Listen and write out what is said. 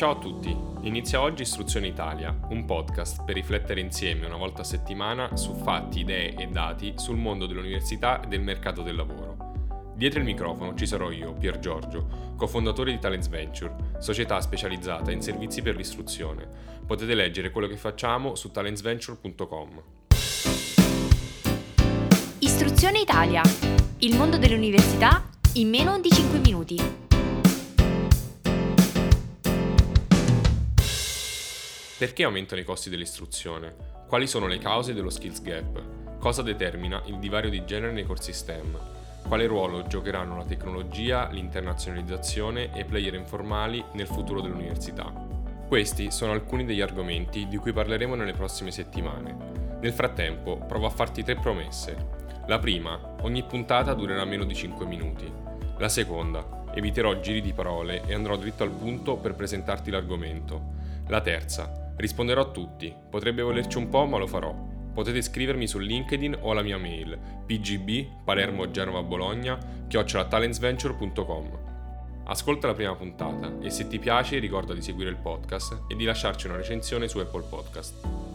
Ciao a tutti, inizia oggi Istruzione Italia, un podcast per riflettere insieme una volta a settimana su fatti, idee e dati sul mondo dell'università e del mercato del lavoro. Dietro il microfono ci sarò io, Pier Giorgio, cofondatore di Talents Venture, società specializzata in servizi per l'istruzione. Potete leggere quello che facciamo su talentsventure.com. Istruzione Italia, il mondo dell'università in meno di 5 minuti. Perché aumentano i costi dell'istruzione? Quali sono le cause dello skills gap? Cosa determina il divario di genere nei corsi STEM? Quale ruolo giocheranno la tecnologia, l'internazionalizzazione e i player informali nel futuro dell'università? Questi sono alcuni degli argomenti di cui parleremo nelle prossime settimane. Nel frattempo provo a farti tre promesse. La prima, ogni puntata durerà meno di 5 minuti. La seconda, eviterò giri di parole e andrò dritto al punto per presentarti l'argomento. La terza, Risponderò a tutti, potrebbe volerci un po' ma lo farò. Potete scrivermi su LinkedIn o alla mia mail pgb palermo genova bologna chiocciolatalentsventure.com Ascolta la prima puntata e se ti piace ricorda di seguire il podcast e di lasciarci una recensione su Apple Podcast.